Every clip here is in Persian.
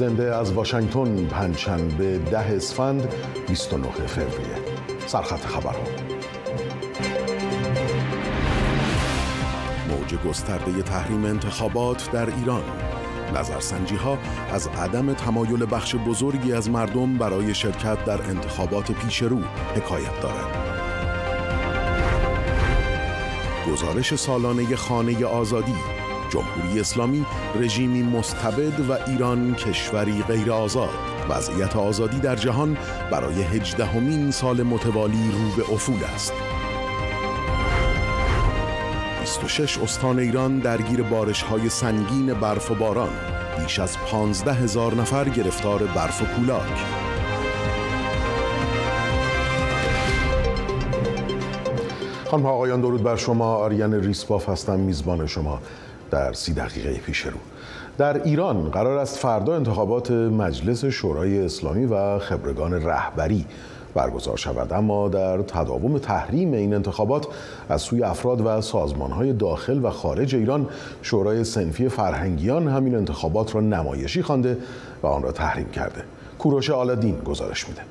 زنده از واشنگتن پنجشنبه ده اسفند 29 فوریه. سرخط خبرها. موج گسترده تحریم انتخابات در ایران. نظرسنجی ها از عدم تمایل بخش بزرگی از مردم برای شرکت در انتخابات پیش رو حکایت دارد. گزارش سالانه خانه آزادی. جمهوری اسلامی رژیمی مستبد و ایران کشوری غیر آزاد وضعیت آزادی در جهان برای هجدهمین سال متوالی رو به افول است. 26 استان ایران درگیر بارش های سنگین برف و باران. بیش از 15 هزار نفر گرفتار برف و کولاک. خانم آقایان درود بر شما. آریان ریسپاف هستم میزبان شما. در سی دقیقه پیش رو. در ایران قرار است فردا انتخابات مجلس شورای اسلامی و خبرگان رهبری برگزار شود. اما در تداوم تحریم این انتخابات از سوی افراد و سازمانهای داخل و خارج ایران شورای سنفی فرهنگیان همین انتخابات را نمایشی خوانده و آن را تحریم کرده. کوروش آلدین گزارش میده.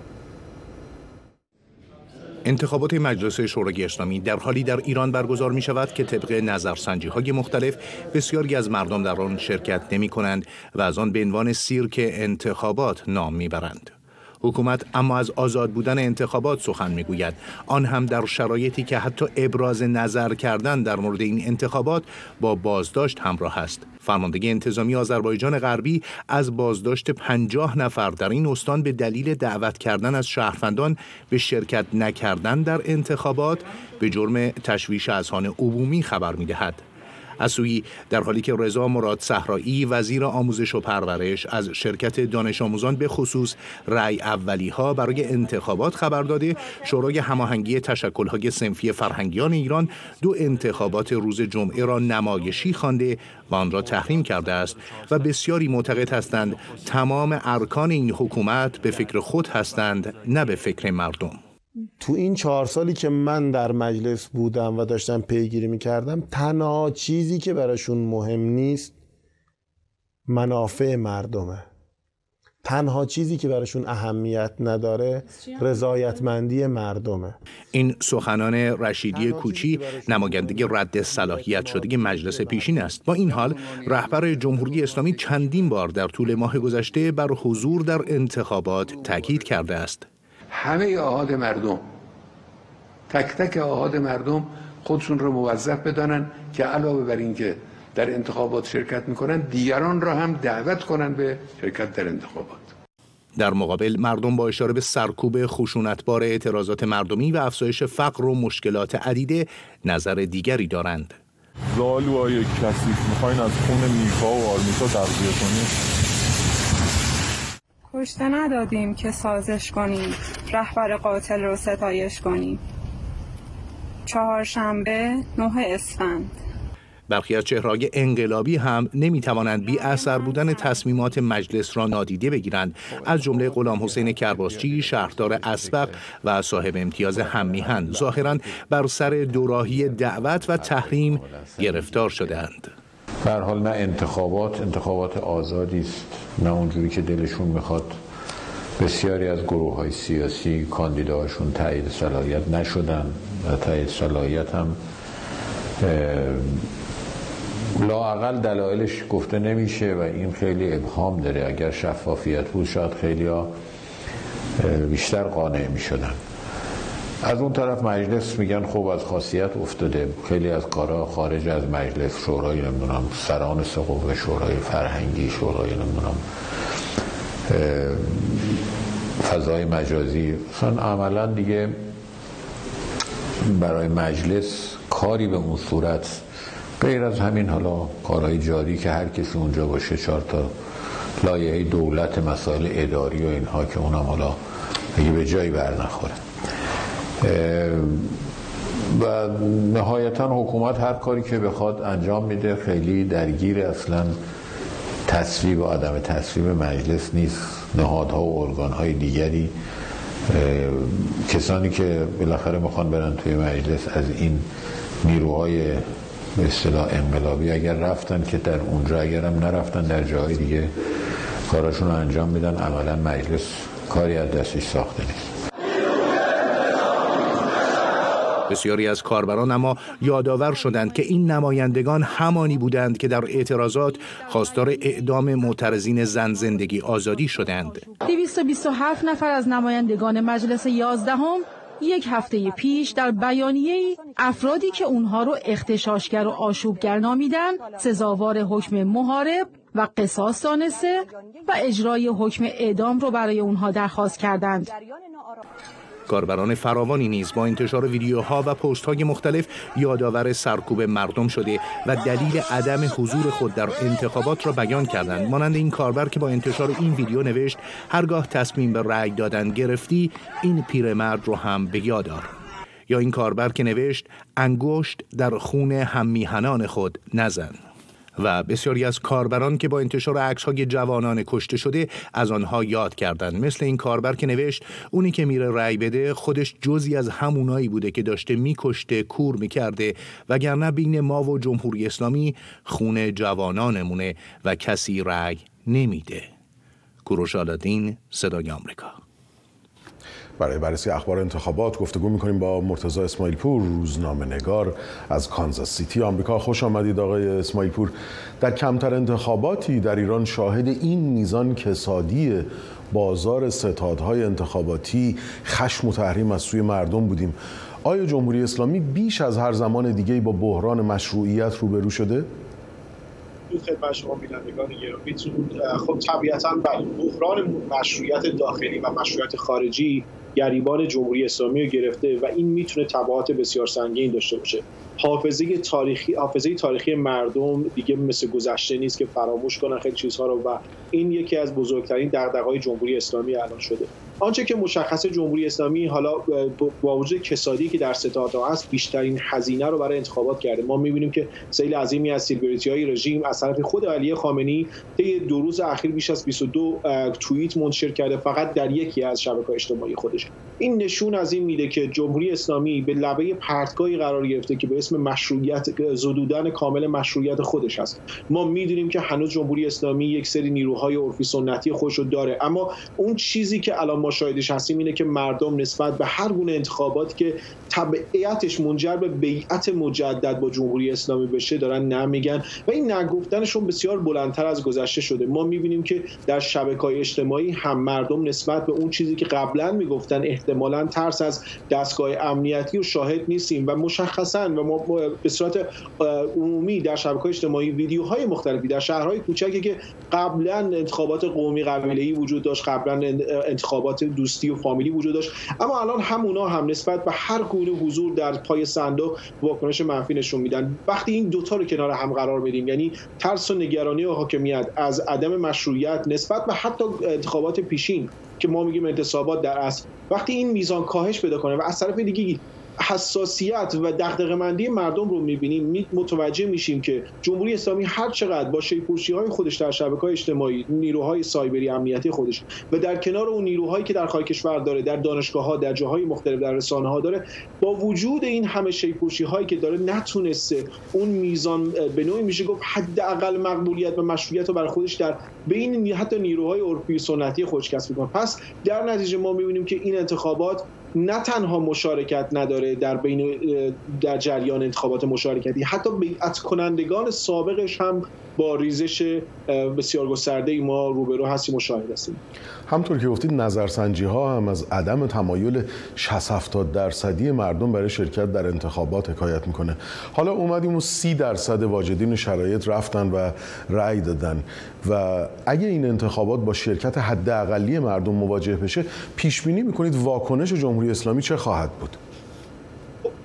انتخابات مجلس شورای اسلامی در حالی در ایران برگزار می شود که طبق نظرسنجی های مختلف بسیاری از مردم در آن شرکت نمی کنند و از آن به عنوان سیرک انتخابات نام می برند. حکومت اما از آزاد بودن انتخابات سخن می‌گوید. آن هم در شرایطی که حتی ابراز نظر کردن در مورد این انتخابات با بازداشت همراه است. فرماندگی انتظامی آذربایجان غربی از بازداشت پنجاه نفر در این استان به دلیل دعوت کردن از شهروندان به شرکت نکردن در انتخابات به جرم تشویش اذهان عمومی خبر می‌دهد. از سوی در حالی که رضا مراد صحرایی وزیر آموزش و پرورش از شرکت دانش آموزان به خصوص رأی اولی ها برای انتخابات خبر داده شورای هماهنگی تشکل‌های سنفی فرهنگیان ایران دو انتخابات روز جمعه را نمایشی خوانده و آن را تحریم کرده است و بسیاری معتقد هستند تمام ارکان این حکومت به فکر خود هستند نه به فکر مردم. تو این چهار سالی که من در مجلس بودم و داشتم پیگیری می‌کردم تنها چیزی که براشون مهم نیست منافع مردمه. تنها چیزی که براشون اهمیت نداره رضایتمندی مردمه. این سخنان رشیدی کوچی نمایندگی رد صلاحیت شده مجلس پیشین است. با این حال رهبر جمهوری اسلامی چندین بار در طول ماه گذشته بر حضور در انتخابات تاکید کرده است. همه آهاد مردم تک تک آهاد مردم خودشون رو موظف بدانن که علاوه بر اینکه در انتخابات شرکت می‌کنن دیگران را هم دعوت کنن به شرکت در انتخابات در مقابل مردم با اشاره به سرکوب خشونتبار اعتراضات مردمی و افزایش فقر و مشکلات عدیده نظر دیگری دارند. زالوهای کثیف می‌خواین از خون میکا و آرمیتا تغذیه کنید کشته ندادیم که سازش کنیم رهبر قاتل رو ستایش کنیم. چهارشنبه نه اسفند. برخی از چهرهای انقلابی هم نمی توانند بی اثر بودن تصمیمات مجلس را نادیده بگیرند. از جمله غلام حسین کرباسچی شهردار اسبق و صاحب امتیاز هممیهن. ظاهرا بر سر دوراهی دعوت و تحریم گرفتار شدهاند. در حال نه انتخابات انتخابات آزادی است. نه اونجوری که دلشون می‌خواد بسیاری از گروه های سیاسی کاندیداهاشون تایید صلاحیت نشدن و تایید صلاحیت هم لاعقل دلایلش گفته نمیشه و این خیلی ابهام داره. اگر شفافیت بود شاید خیلی بیشتر قانع می‌شدن. از اون طرف مجلس میگن خوب از خاصیت افتاده. خیلی از کارا خارج از مجلس شورای نمی‌دونم سران سقوق شورای فرهنگی شورای نمی‌دونم فضای مجازی. مثلا عملا دیگه برای مجلس کاری به اون صورت غیر از همین حالا کارهای جاری که هر کسی اونجا باشه چهار تا لایه دولت مسائل اداری و اینها که اونم حالا اگه به جایی بر نخوره. و نهایتا حکومت هر کاری که بخواد انجام میده خیلی درگیر اصلا تصویب و عدم تصویب مجلس نیست. نهادها و ارگانهای دیگری کسانی که بالاخره می‌خوان برن توی مجلس از این نیروهای به اصطلاح انقلابی اگر رفتن که در اونجا اگر هم نرفتن در جای دیگه کارشون رو انجام میدن. عملا مجلس کاری از دستش ساخته نیست. بسیاری از کاربران اما یادآور شدند که این نمایندگان همانی بودند که در اعتراضات خواستار اعدام معترضین زن زندگی آزادی شدند 227 نفر از نمایندگان مجلس یازدهم یک هفته پیش در بیانیه افرادی که اونها رو اختشاشگر و آشوبگر نامیدن سزاوار حکم محارب و قصاص دانسته و اجرای حکم اعدام رو برای اونها درخواست کردند. کاربران فراوانی نیز با انتشار ویدیوها و پست های مختلف یادآور سرکوب مردم شده و دلیل عدم حضور خود در انتخابات را بیان کردند. مانند این کاربر که با انتشار این ویدیو نوشت هرگاه تصمیم به رأی دادن گرفتی این پیرمرد رو هم به یادار یا این کاربر که نوشت انگشت در خون هممیهنان خود نزن. و بسیاری از کاربران که با انتشار عکس های جوانان کشته شده از آنها یاد کردند. مثل این کاربر که نوشت اونی که میره رأی بده خودش جزی از همونایی بوده که داشته میکشته کور می‌کرده وگرنه بین ما و جمهوری اسلامی خون جوانانمونه و کسی رأی نمیده. کوروش آلادین صدای آمریکا. برای بررسی اخبار انتخابات گفتگو می‌کنیم با مرتضی اسماعیل پور روزنامه نگار از کانزاس سیتی آمریکا. خوش آمدید آقای اسماعیل پور در کمتر انتخاباتی در ایران شاهد این میزان کسادی بازار ستادهای انتخاباتی خشم و تحریم از سوی مردم بودیم. آیا جمهوری اسلامی بیش از هر زمان دیگه با بحران مشروعیت روبرو شده؟ درود خدمت شما بینندگان گرامیتون خب طبیعتا بله بحران مشروعیت داخلی و مشروعیت خارجی گریبان جمهوری اسلامی رو گرفته و این می‌تونه تبعات بسیار سنگین داشته باشه. حافظه تاریخی حافظه تاریخی مردم دیگه مثل گذشته نیست که فراموش کنن خیلی چیزها رو و این یکی از بزرگترین دغدغه‌های جمهوری اسلامی الان شده. آنچه که مشخص جمهوری اسلامی حالا با وجود کسادی که در ستادها هست بیشترین هزینه رو برای انتخابات کرده. ما می‌بینیم که سیل عظیمی از سیلبریتی های رژیم از طرف خود علی خامنه‌ای طی دو روز اخیر بیش از 22 توییت منتشر کرده. فقط در یکی از شبکه‌های اجتماعی خودش. این نشون از این میده که جمهوری اسلامی به لبه پرتگاهی قرار گرفته که به اسم مشروعیت زدودن کامل مشروعیت خودش هست. ما می‌دونیم که هنوز جمهوری اسلامی یک سری نیروهای عرفی سنتی خودش رو داره. اما اون چیزی که الان ما شاهدش هستیم اینه که مردم نسبت به هر گونه انتخاباتی که تبعیتش منجر به بیعت مجدد با جمهوری اسلامی بشه دارن نمیگن. و این نگفتنشون بسیار بلندتر از گذشته شده. ما می‌بینیم که در شبکه های اجتماعی هم مردم نسبت به اون چیزی که قبلا می‌گفتن احتمالا ترس از دستگاه امنیتی و شاهد نیستیم و مشخصا و ما به صورت عمومی در شبکه اجتماعی ویدیوهای مختلفی در شهرهای کوچکی که قبلا انتخابات قومی قبیله‌ای وجود داشت قبلا انتخابات دوستی و فامیلی وجود داشت. اما الان همونا هم نسبت به هر گونه حضور در پای صندوق واکنش منفی نشون میدن. وقتی این دوتا رو کنار هم قرار بدیم یعنی ترس و نگرانی و حاکمیت از عدم مشروعیت نسبت به حتی انتخابات پیشین که ما میگیم انتصابات در اصل وقتی این میزان کاهش پیدا کنه و از طرف دیگه حساسیت و دغدغه مندی مردم رو می‌بینیم متوجه میشیم که جمهوری اسلامی هر چقدر با شیپورشی های خودش در شبکه های اجتماعی نیروهای سایبری امنیتی خودش و در کنار اون نیروهایی که در خاک کشور داره در دانشگاه ها در جاهای مختلف در رسانه ها داره با وجود این همه شیپورشی هایی که داره نتونسته اون میزان به نوعی میشه گفت حداقل مقبولیت و مشروعیت رو برای خودش در بین حتی نیروهای عرفی سنتی خودش کسب کنه پس در نتیجه ما می‌بینیم که این انتخابات نه تنها مشارکت نداره در بین در جریان انتخابات مشارکتی حتی بیعت کنندگان سابقش هم با ریزش بسیار گسترده ما روبرو هستیم و شاهد هستیم. همطور که گفتید نظرسنجی ها هم از عدم تمایل 60 70 درصدی مردم برای شرکت در انتخابات حکایت می‌کنه. حالا اومدیم و 30 درصد واجدین شرایط رفتن و رأی دادن و اگه این انتخابات با شرکت حداقلی مردم مواجه بشه پیش بینی می‌کنید واکنش جمهوری اسلامی چه خواهد بود؟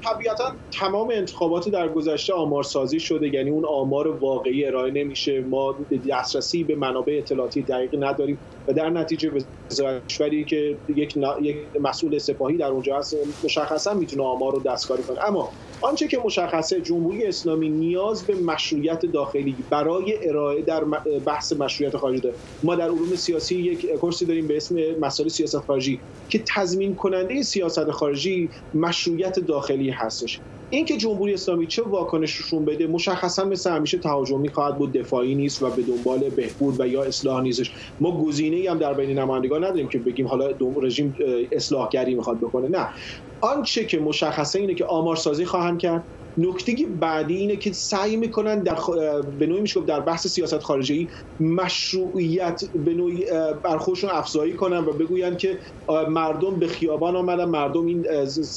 طبیعتا تمام انتخابات در گذشته آمارسازی شده یعنی اون آمار واقعی ارائه نمیشه. ما دسترسی به منابع اطلاعاتی دقیق نداریم و در نتیجه وزارت که یک, یک مسئول سپاهی در اونجا هست مشخصا می‌تونه آمار رو دستکاری کنه. اما آنچه که مشخصه جمهوری اسلامی نیاز به مشروعیت داخلی برای ارائه در بحث مشروعیت خارجی داره. ما در علوم سیاسی یک کورسی داریم به اسم مسائل سیاست خارجی که تضمین کننده سیاست خارجی مشروعیت داخلی هستش. اینکه جمهوری اسلامی چه واکنششون بده مشخصا مثل همیشه تهاجمی خواهد بود دفاعی نیست و به دنبال بهبود و یا اصلاح نیستش. ما گزینه‌ای هم در بین نمایندگان نداریم که بگیم حالا رژیم اصلاحگری می‌خواد بکنه نه. آنچه که مشخصه اینه که آمارسازی خواهند کرد. نکته بعدی اینه که سعی می‌کنن در خ... به نوعی میشه در بحث سیاست خارجی مشروعیت به نوعی برخوشون افزایی کنن و بگوین که مردم به خیابان آمدن مردم این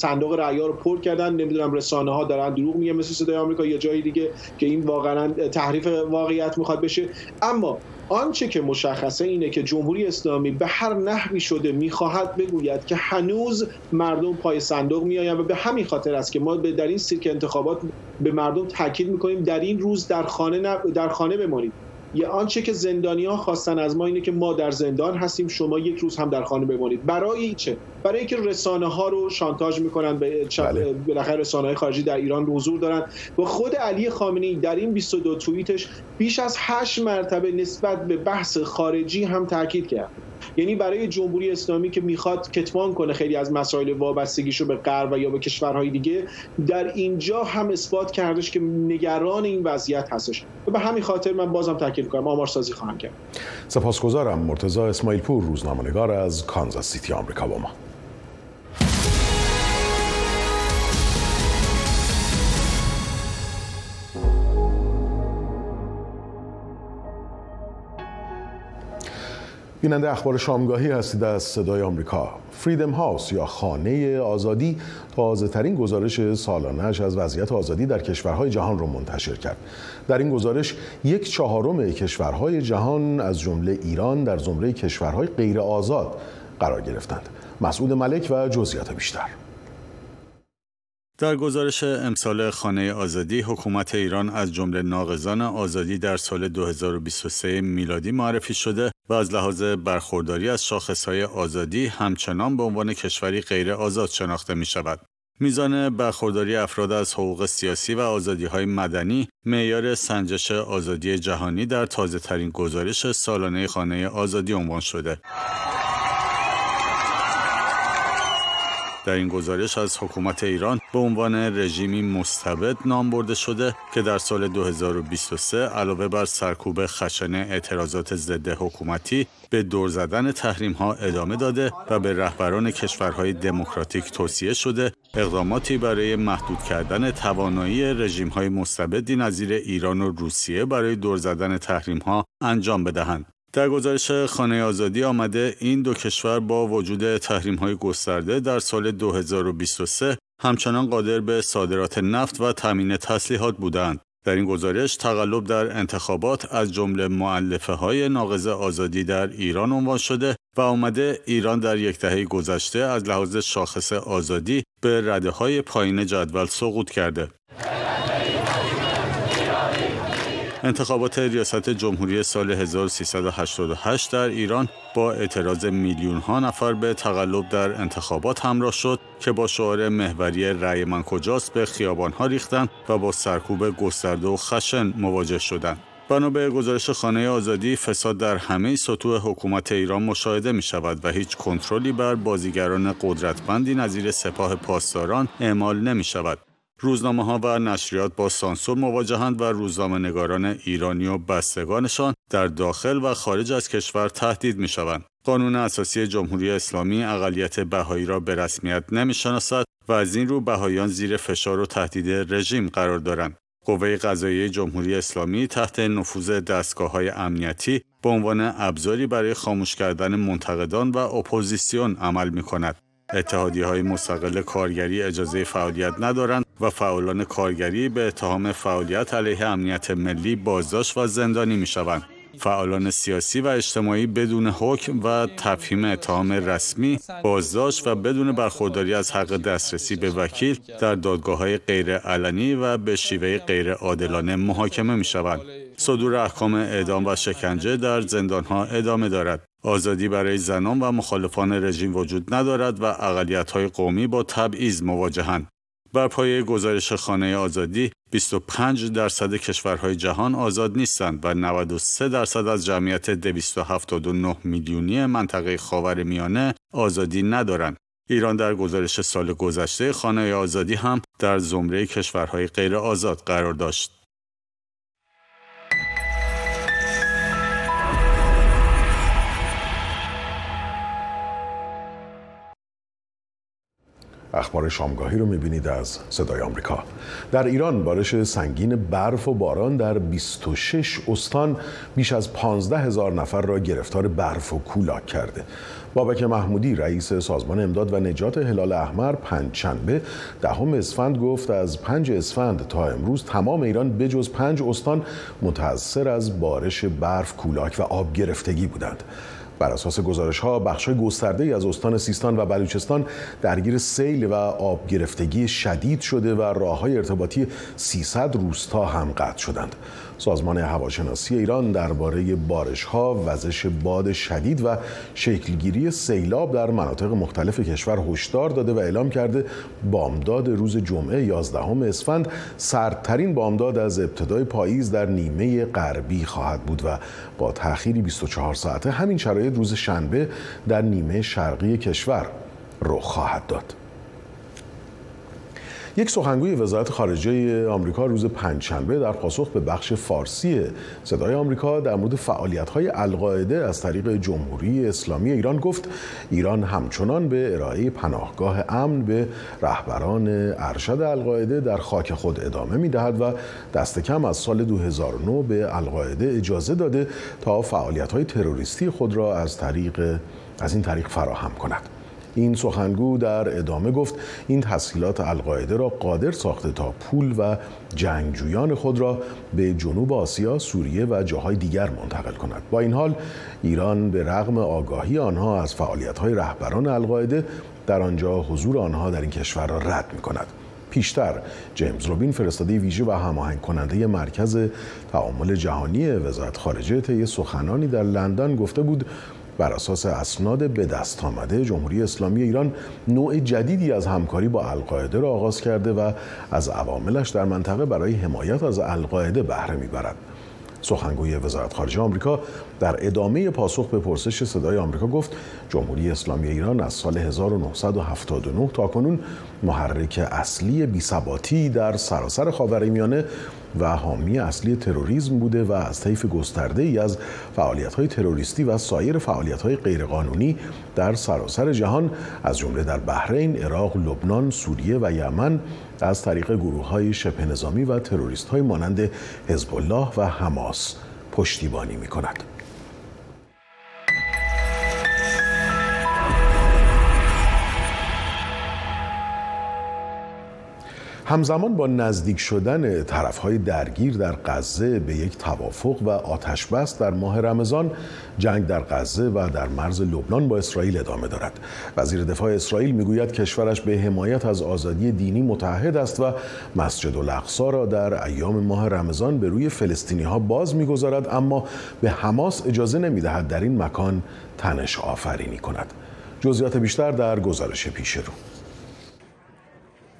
صندوق رأی رو پر کردن نمی‌دونم رسانه ها دارن دروغ میگن مثل صدای آمریکا یا جایی دیگه که این واقعا تحریف واقعیت می‌خواد بشه. اما آنچه که مشخصه اینه که جمهوری اسلامی به هر نحوی شده می‌خواهد بگوید که هنوز مردم پای صندوق میآیند و به همین خاطر است که ما در این سیرک انتخابات به مردم تاکید می‌کنیم در این روز در خانه در خانه بمانید یه آنچه که زندانیان خواستن از ما اینه که ما در زندان هستیم شما یک روز هم در خانه بمانید. برای چه؟ برای اینکه رسانه ها رو شانتاژ می‌کنن به بله. بالاخره رسانه های خارجی در ایران حضور دارن. و خود علی خامنه‌ای در این 22 توییتش بیش از 8 مرتبه نسبت به بحث خارجی هم تاکید کرد. یعنی برای جمهوری اسلامی که می‌خواد کتمان کنه خیلی از مسائل وابستگیشو به غرب و یا به کشورهای دیگه در اینجا هم اثبات کردش که نگران این وضعیت هستش. و به همین خاطر من بازم تاکید کنم آمارسازی خواهم کرد. سپاسگزارم مرتضی اسماعیل پور روزنامه‌نگار از کانزاس سیتی آمریکا با ما. بیننده اخبار شامگاهی هستید از صدای آمریکا. فریدم هاوس یا خانه آزادی تازه ترین گزارش سالانش از وضعیت آزادی در کشورهای جهان را منتشر کرد. در این گزارش یک چهارم کشورهای جهان از جمله ایران در زمره کشورهای غیر آزاد قرار گرفتند. مسعود ملک و جزئیات بیشتر. در گزارش امسال خانه آزادی حکومت ایران از جمله ناقضان آزادی در سال 2023 میلادی معرفی شده. و از لحاظ برخورداری از شاخصهای آزادی همچنان به عنوان کشوری غیر آزاد شناخته می شود. میزان برخورداری افراد از حقوق سیاسی و آزادی های مدنی معیار سنجش آزادی جهانی در تازه ترین گزارش سالانه خانه آزادی عنوان شده. در این گزارش از حکومت ایران به عنوان رژیمی مستبد نام برده شده که در سال 2023 علاوه بر سرکوب خشن اعتراضات ضد حکومتی به دور زدن تحریم ها ادامه داده و به رهبران کشورهای دموکراتیک توصیه شده اقداماتی برای محدود کردن توانایی رژیم های مستبدی نظیر ایران و روسیه برای دور زدن تحریم ها انجام بدهند. در گزارش خانه آزادی آمده این دو کشور با وجود تحریم های گسترده در سال 2023 همچنان قادر به صادرات نفت و تامین تسلیحات بودند. در این گزارش تقلب در انتخابات از جمله معلفه های ناقض آزادی در ایران عنوان شده و آمده ایران در یک دهه گذشته از لحاظ شاخص آزادی به رده های پایین جدول سقوط کرده. انتخابات ریاست جمهوری سال 1388 در ایران با اعتراض میلیون ها نفر به تقلب در انتخابات همراه شد که با شعار محوری رأی من کجاست به خیابان ها ریختند و با سرکوب گسترده و خشن مواجه شدند. بنا به گزارش خانه آزادی فساد در همه سطوح حکومت ایران مشاهده می شود و هیچ کنترلی بر بازیگران قدرتمندی نظیر سپاه پاسداران اعمال نمی شود. روزنامه ها و نشریات با سانسور مواجهند و روزنامه نگاران ایرانی و بستگانشان در داخل و خارج از کشور تهدید می شوند. قانون اساسی جمهوری اسلامی اقلیت بهایی را به رسمیت نمی شناسد و از این رو بهاییان زیر فشار و تهدید رژیم قرار دارند. قوه قضایی جمهوری اسلامی تحت نفوذ دستگاه های امنیتی به عنوان ابزاری برای خاموش کردن منتقدان و اپوزیسیون عمل می کند. اتحادی های مستقل کارگری اجازه فعالیت ندارند و فعالان کارگری به اتهام فعالیت علیه امنیت ملی بازداشت و زندانی می شوند. فعالان سیاسی و اجتماعی بدون حکم و تفهیم اتهام رسمی بازداشت و بدون برخورداری از حق دسترسی به وکیل در دادگاه های غیر علنی و به شیوه غیر عادلانه محاکمه می شوند. صدور احکام اعدام و شکنجه در زندان ها ادامه دارد. آزادی برای زنان و مخالفان رژیم وجود ندارد و اقلیت های قومی با تبعیض مواجهند. بر پایه گزارش خانه آزادی 25 درصد کشورهای جهان آزاد نیستند و 93 درصد از جمعیت 279 میلیونی منطقه خاور میانه آزادی ندارند. ایران در گزارش سال گذشته خانه آزادی هم در زمره کشورهای غیر آزاد قرار داشت. اخبار شامگاهی رو می‌بینید از صدای آمریکا. در ایران بارش سنگین برف و باران در 26 استان بیش از 15 هزار نفر را گرفتار برف و کولاک کرده. بابک محمودی رئیس سازمان امداد و نجات هلال احمر پنجشنبه دهم اسفند گفت از پنج اسفند تا امروز تمام ایران بجز پنج استان متاثر از بارش برف کولاک و آب گرفتگی بودند. بر اساس گزارش ها بخش گسترده از استان سیستان و بلوچستان درگیر سیل و آب گرفتگی شدید شده و راه های ارتباطی 300 روستا هم قطع شدند. سازمان هواشناسی ایران درباره بارش ها، وزش باد شدید و شکلگیری سیلاب در مناطق مختلف کشور هشدار داده و اعلام کرده بامداد روز جمعه 11 اسفند سردترین بامداد از ابتدای پاییز در نیمه غربی خواهد بود و با تأخیری 24 ساعته همین شرایط روز شنبه در نیمه شرقی کشور رخ خواهد داد. یک سخنگوی وزارت خارجه آمریکا روز پنجشنبه در پاسخ به بخش فارسی صدای آمریکا در مورد فعالیت‌های القاعده از طریق جمهوری اسلامی ایران گفت ایران همچنان به ارائه پناهگاه امن به رهبران ارشد القاعده در خاک خود ادامه می‌دهد و دست کم از سال 2009 به القاعده اجازه داده تا فعالیت‌های تروریستی خود را از طریق از این طریق فراهم کند. این سخنگو در ادامه گفت این تسهیلات القاعده را قادر ساخته تا پول و جنگجویان خود را به جنوب آسیا، سوریه و جاهای دیگر منتقل کند. با این حال ایران به رغم آگاهی آنها از فعالیت‌های رهبران القاعده در آنجا حضور آنها در این کشور را رد می کند. پیشتر جیمز روبین فرستاده ویژه و هماهنگ کننده مرکز تعامل جهانی وزارت خارجه طی سخنانی در لندن گفته بود بر اساس اسناد به دست آمده جمهوری اسلامی ایران نوع جدیدی از همکاری با القاعده را آغاز کرده و از عواملش در منطقه برای حمایت از القاعده بهره می‌برد. سخنگوی وزارت خارجه آمریکا در ادامه پاسخ به پرسش صدای آمریکا گفت جمهوری اسلامی ایران از سال 1979 تا کنون محرک اصلی بیثباتی در سراسر خاورمیانه و حامی اصلی تروریسم بوده و از طیف گسترده ای از فعالیت های تروریستی و سایر فعالیت های غیرقانونی در سراسر جهان از جمله در بحرین، عراق، لبنان، سوریه و یمن از طریق گروه های شبه نظامی و تروریست های مانند حزب الله و حماس پشتیبانی می کند. همزمان با نزدیک شدن طرفهای درگیر در غزه به یک توافق و آتش بس در ماه رمضان جنگ در غزه و در مرز لبنان با اسرائیل ادامه دارد. وزیر دفاع اسرائیل می‌گوید کشورش به حمایت از آزادی دینی متحد است و مسجد الاقصا را در ایام ماه رمضان به روی فلسطینی ها باز می‌گذارد اما به حماس اجازه نمی‌دهد در این مکان تنش آفرینی کند. جزئیات بیشتر در گزارش پیش رو.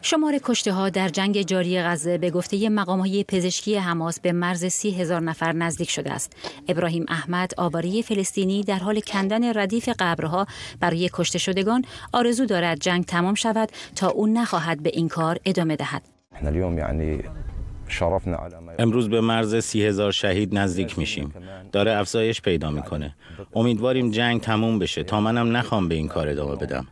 شمار کشته ها در جنگ جاری غزه به گفته مقام های پزشکی حماس به مرز سی هزار نفر نزدیک شده است. ابراهیم احمد آواری فلسطینی در حال کندن ردیف قبرها برای کشته شدگان آرزو دارد جنگ تمام شود تا او نخواهد به این کار ادامه دهد. امروز به مرز سی هزار شهید نزدیک میشیم داره افزایش پیدا می‌کنه امیدواریم جنگ تموم بشه تا منم نخوام به این کار ادامه بدم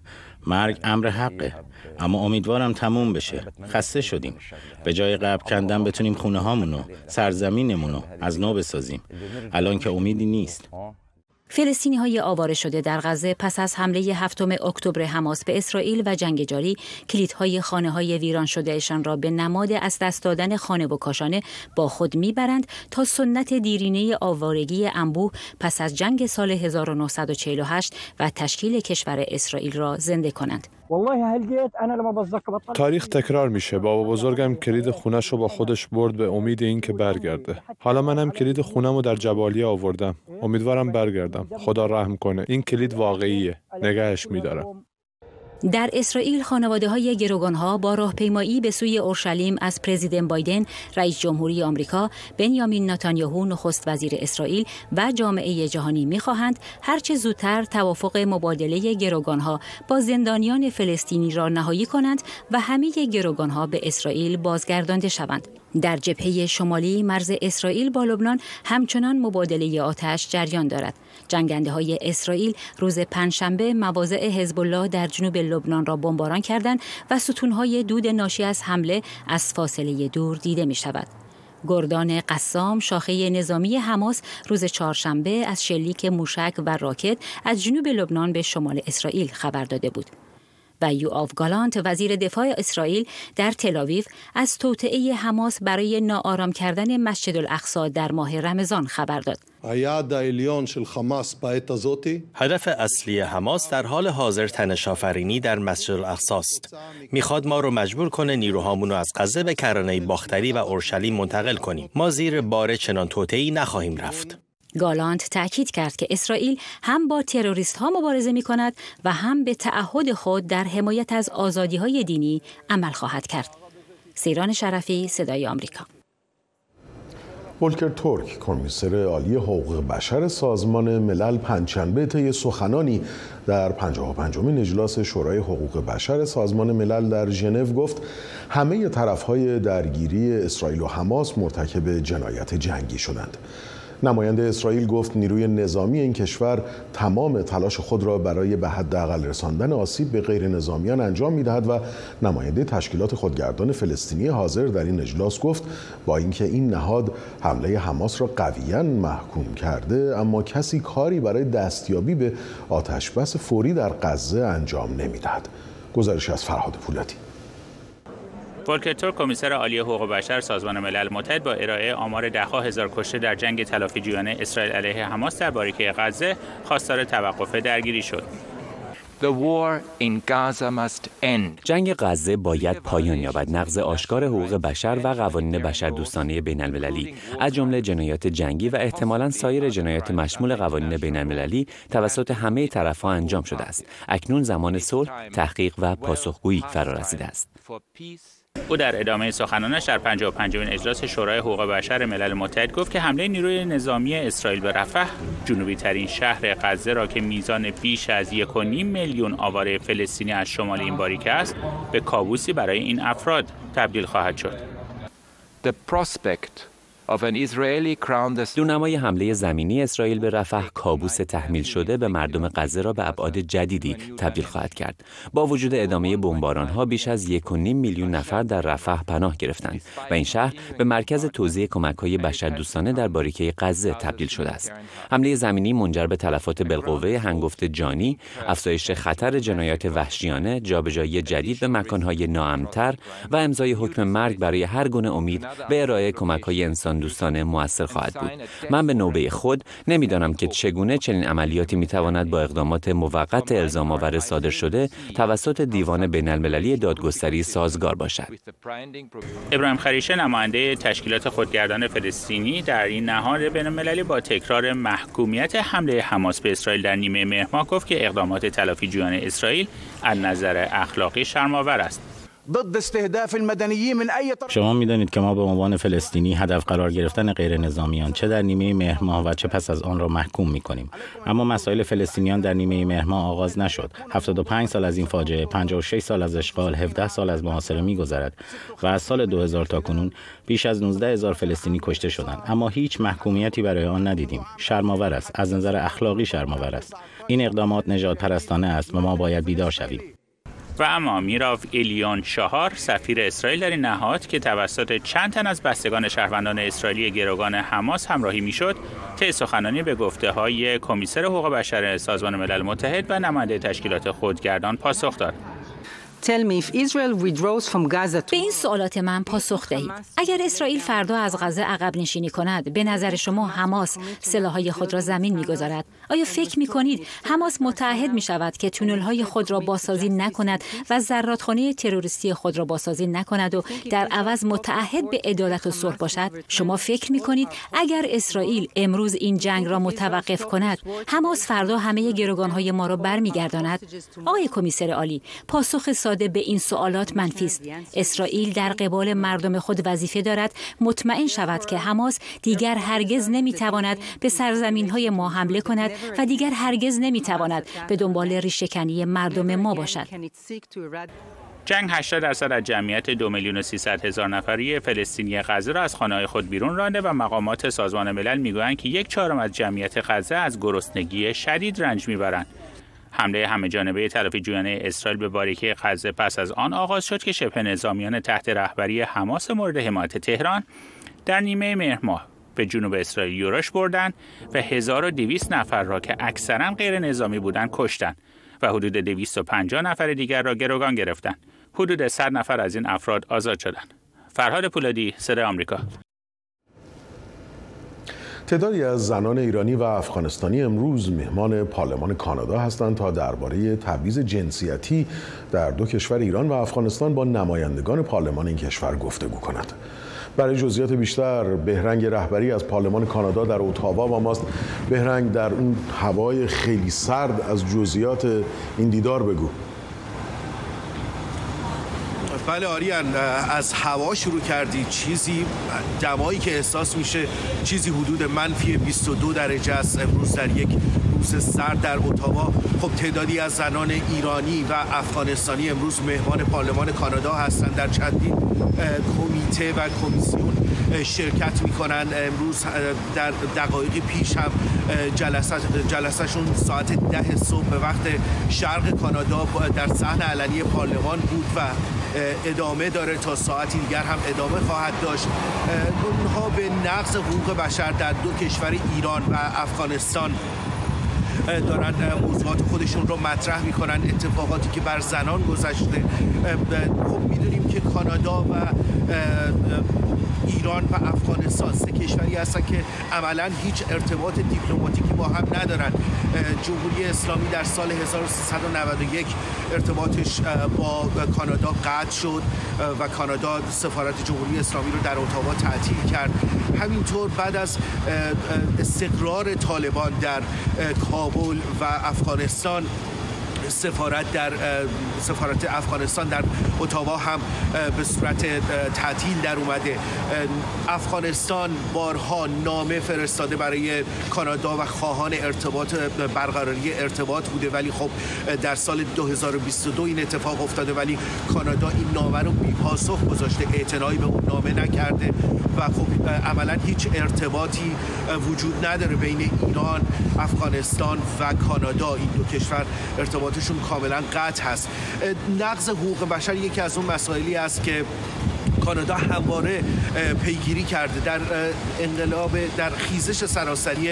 مرگ امر حقه. اما امیدوارم تموم بشه. خسته شدیم. به جای قبل کندن بتونیم خونه هامونو سرزمینمونو از نو بسازیم. الان که امیدی نیست. فلسطینی های آواره شده در غزه پس از حمله هفتم اکتبر حماس به اسرائیل و جنگ جاری کلیدهای خانه های ویران شدهشان را به نماد از دست دادن خانه و کاشانه با خود می‌برند تا سنت دیرینه آوارگی انبوه پس از جنگ سال 1948 و تشکیل کشور اسرائیل را زنده کنند. تاریخ تکرار میشه. بابا بزرگم کلید خونش رو با خودش برد به امید اینکه برگرده. حالا منم کلید خونم رو در جبالیه آوردم. امیدوارم برگردم. خدا رحم کنه. این کلید واقعیه. نگهش میدارم. در اسرائیل خانواده های گروگان ها با راهپیمایی به سوی اورشلیم از پرزیدنت بایدن رئیس جمهوری آمریکا بنیامین نتانیاهو نخست وزیر اسرائیل و جامعه جهانی می‌خواهند هرچه زودتر توافق مبادله گروگان ها با زندانیان فلسطینی را نهایی کنند و همه گروگان ها به اسرائیل بازگردانده شوند. در جبهه شمالی مرز اسرائیل با لبنان همچنان مبادله آتش جریان دارد. جنگنده های اسرائیل روز پنجشنبه مواضع حزب الله در جنوب لبنان را بمباران کردند و ستونهای دود ناشی از حمله از فاصله دور دیده می شود. گردان قسام شاخه نظامی حماس روز چهارشنبه از شلیک موشک و راکت از جنوب لبنان به شمال اسرائیل خبر داده بود. و یوآف گالانت وزیر دفاع اسرائیل در تلاویو از توطعه حماس برای ناآرام کردن مسجد الاقصا در ماه رمضان خبر داد. هدف اصلی حماس در حال حاضر تنشافرینی در مسجد الاقصا است. می‌خواد ما رو مجبور کنه نیروهامون رو از غزه به کرانه باختری و اورشلیم منتقل کنیم. ما زیر بار چنان توطئه‌ای نخواهیم رفت. گالانت تاکید کرد که اسرائیل هم با تروریست ها مبارزه می کند و هم به تعهد خود در حمایت از آزادی های دینی عمل خواهد کرد. سیران شرفی صدای آمریکا ولکر ترک کمیسر عالی حقوق بشر سازمان ملل پنجشنبه طی سخنانی در 55 مین اجلاس شورای حقوق بشر سازمان ملل در ژنو گفت همه طرفهای درگیری اسرائیل و حماس مرتکب جنایت جنگی شدند. نماینده اسرائیل گفت نیروی نظامی این کشور تمام تلاش خود را برای به حداقل رساندن آسیب به غیر نظامیان انجام می‌دهد و نماینده تشکیلات خودگردان فلسطینی حاضر در این اجلاس گفت با اینکه این نهاد حمله حماس را قویا محکوم کرده اما کسی کاری برای دستیابی به آتشبس فوری در غزه انجام نمی‌دهد. گزارش از فرهاد پولادی. ولکر کمیسر عالی حقوق بشر سازمان ملل متحد با ارائه آمار دهها هزار کشته در جنگ تلافیجویانه اسرائیل علیه حماس در باریکه غزه خواستار توقف درگیری شد. جنگ غزه باید پایان یابد. نقض آشکار حقوق بشر و قوانین بشر دوستانه بین المللی از جمله جنایات جنگی و احتمالا سایر جنایات مشمول قوانین بین المللی توسط همه طرفها انجام شده است. اکنون زمان صلح، تحقیق و پاسخگویی فرا رسیده است. او در ادامه سخنانش در 55 اجلاس شورای حقوق بشر ملل متحد گفت که حمله نیروی نظامی اسرائیل به رفح جنوبی ترین شهر غزه را که میزان بیش از 1.5 میلیون آواره فلسطینی از شمال این باریکه است به کابوسی برای این افراد تبدیل خواهد شد. دونمای حمله زمینی اسرائیل به رفح کابوس تحمیل شده به مردم غزه را به ابعاد جدیدی تبدیل خواهد کرد. با وجود ادامه بمباران ها بیش از 1.5 میلیون نفر در رفح پناه گرفتند و این شهر به مرکز توزیع کمک های بشردوستانه در باریکه غزه تبدیل شده است. حمله زمینی منجر به تلفات بالقوه هنگفت جانی، افزایش خطر جنایات وحشیانه، جابجایی جدید به مکانهای ناامن‌تر و امضای حکم مرگ برای هر گونه امید به ارائه کمک های انسان دوستانه موثر خواهد بود. من به نوبه خود نمی‌دانم که چگونه چنین عملیاتی می‌تواند با اقدامات موقت الزام آور صادر شده توسط دیوان بین المللی دادگستری سازگار باشد. ابراهیم خریشه نماینده تشکیلات خودگردان فلسطینی در این نهاد بین المللی با تکرار محکومیت حمله حماس به اسرائیل در نیمه مهر ماه گفت که اقدامات تلافی جویانه اسرائیل از نظر اخلاقی شرم‌آور است. ضد استهداف المدنيين من اي طرف. شما می‌دانید که ما به عنوان فلسطینی هدف قرار گرفتن غیر نظامیان چه در نیمه مهر ماه و چه پس از آن را محکوم می کنیم اما مسائل فلسطینیان در نیمه مهر ماه آغاز نشد. 75 سال از این فاجعه 56 سال از اشغال 17 سال از محاصره میگذرد و از سال 2000 تا کنون بیش از 19 هزار فلسطینی کشته شدند. اما هیچ محکومیتی برای آن ندیدیم. شرم‌آور است. از نظر اخلاقی شرم‌آور است. این اقدامات نجات پرستانه است و ما باید بیدار شویم. و اما میراو ایلیون شاهار سفیر اسرائیل در این نهاد که توسط چند تن از بستگان شهروندان اسرائیلی گروگان حماس همراهی می‌شد طی سخنانی به گفته های کمیسر حقوق بشر سازمان ملل متحد و نماینده تشکیلات خودگردان پاسخ داد به این سوالات من پاسخ دهید. اگر اسرائیل فردا از غزه عقب نشینی کند، به نظر شما حماس سلاحهای خود را زمین می‌گذارد؟ آیا فکر می کنید حماس متعهد می شود که تونل های خود را بازسازی نکند و زرادخانه تروریستی خود را بازسازی نکند و در عوض متعهد به عدالت و صلح باشد؟ شما فکر می کنید اگر اسرائیل امروز این جنگ را متوقف کند حماس فردا همه گروگان های ما را برمیگرداند؟ آقای کمیسر عالی پاسخ ساده به این سوالات منفی است. اسرائیل در قبال مردم خود وظیفه دارد مطمئن شود که حماس دیگر هرگز نمی‌تواند به سرزمین های ما حمله کند و دیگر هرگز نمی‌تواند به دنبال ریشهکنی مردم ما باشد جنگ 80 درصد از جمعیت دو میلیون و 300 هزار نفری فلسطینی غزه را از خانه خود بیرون رانده و مقامات سازمان ملل می‌گویند که یک چهارم از جمعیت غزه از گرسنگی شدید رنج می‌برند. حمله همه جانبه طرفی جویانه اسرائیل به باریکه غزه پس از آن آغاز شد که شبه نظامیان تحت رهبری حماس مورد حمایت تهران در نیمه مهر ماه به جنوب اسرائیل یورش بردند و 1200 نفر را که اکثرا غیر نظامی بودند کشتند و حدود 250 نفر دیگر را گروگان گرفتند. حدود 100 نفر از این افراد آزاد شدند. فرهاد پولادی، صدای آمریکا. تعدادی از زنان ایرانی و افغانستانی امروز مهمان پارلمان کانادا هستند تا درباره تبعیض جنسیتی در دو کشور ایران و افغانستان با نمایندگان پارلمان این کشور گفتگو کنند. برای جزئیات بیشتر بهرنگ رهبری از پارلمان کانادا در اتاوا با ماست. بهرنگ در اون هوای خیلی سرد از جزئیات این دیدار بگو. بله آریان از هوا شروع کردی چیزی دمایی که احساس میشه چیزی حدود منفی 22 درجه است. امروز در یک روز سرد در اتاوا. خب تعدادی از زنان ایرانی و افغانستانی امروز مهمان پارلمان کانادا هستند در چندین کمیته و کمیسیون شرکت می‌کنن. امروز در دقایق پیش هم جلسه جلسهشون ساعت ده صبح به وقت شرق کانادا در صحن علنی پارلمان بود و ادامه داره تا ساعتی دیگر هم ادامه خواهد داشت. اونها به نقض حقوق بشر در دو کشور ایران و افغانستان دارن موضوعات خودشون رو مطرح می‌کنن اتفاقاتی که بر زنان گذشته. خب می‌دونیم که کانادا و ایران و افغانستان سه کشوری هستن که عملا هیچ ارتباط دیپلماتیکی با هم ندارن. جمهوری اسلامی در سال 1391 ارتباطش با کانادا قطع شد و کانادا سفارت جمهوری اسلامی رو در اتاوا تعطیل کرد. همینطور بعد از استقرار طالبان در کابل و افغانستان سفارت در سفارت افغانستان در اتاوا هم به صورت تعطیل در اومده. افغانستان بارها نامه فرستاده برای کانادا و خواهان ارتباط برقراری ارتباط بوده. ولی خب در سال 2022 این اتفاق افتاده. ولی کانادا این نامه رو بی پاسخ گذاشته. اعتنایی به اون نامه نکرده و خب عملا هیچ ارتباطی وجود نداره بین ایران افغانستان و کانادا. این دو کشور ارتباطشون کاملا قطع هست. نقض حقوق بشر یکی از اون مسائلی است که کانادا همواره پیگیری کرده. در انقلاب در خیزش سراسری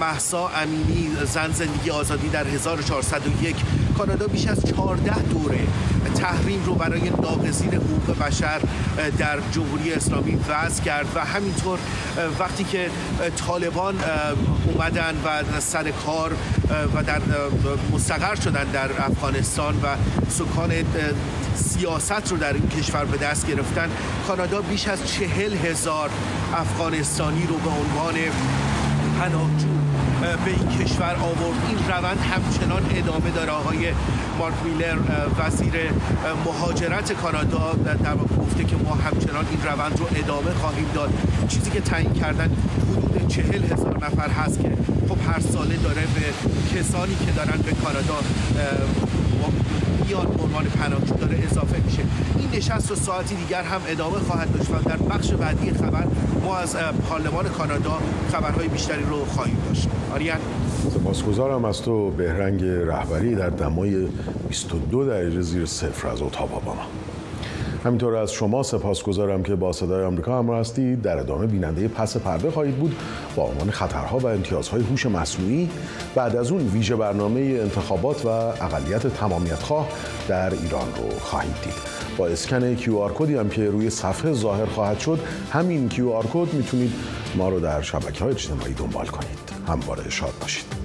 محسا امینی زن زندگی آزادی در 1401 کانادا بیش از 14 دوره تحریم رو برای ناقضین حقوق بشر در جمهوری اسلامی وضع کرد و همینطور وقتی که طالبان اومدن و سر کار و در مستقر شدن در افغانستان و سکان سیاست رو در این کشور به دست گرفتن کانادا بیش از چهل هزار افغانستانی رو به عنوان پناهجو به این کشور آورد. این روند همچنان ادامه داره. آقای مارک میلر وزیر مهاجرت کانادا در گفته که ما همچنان این روند رو ادامه خواهیم داد. چیزی که تعیین کردن حدود چهل هزار نفر هست که خب هر ساله داره به کسانی که دارن به کانادا میان به عنوان پناهجو داره اضافه میشه. این نشست و ساعتی دیگر هم ادامه خواهد داشت و در بخش بعدی خبر ما از پارلمان کانادا خبرهای بیشتری رو خواهیم داشت. آریان؟ سپاسگزارم از تو بهرنگ رهبری در دمای 22 درجه زیر صفر از ما همینطور از شما سپاسگزارم که با صدای آمریکا همراه هستید. در ادامه بیننده پس پرده خواهید بود با عنوان خطرها و امتیازهای هوش مصنوعی. بعد از اون ویژه برنامه انتخابات و اقلیت تمامیت خواه در ایران رو خواهید دید. با اسکن QR کدی هم که روی صفحه ظاهر خواهد شد همین QR کد می‌تونید ما رو در شبکه های اجتماعی دنبال کنید. همواره شاد باشید.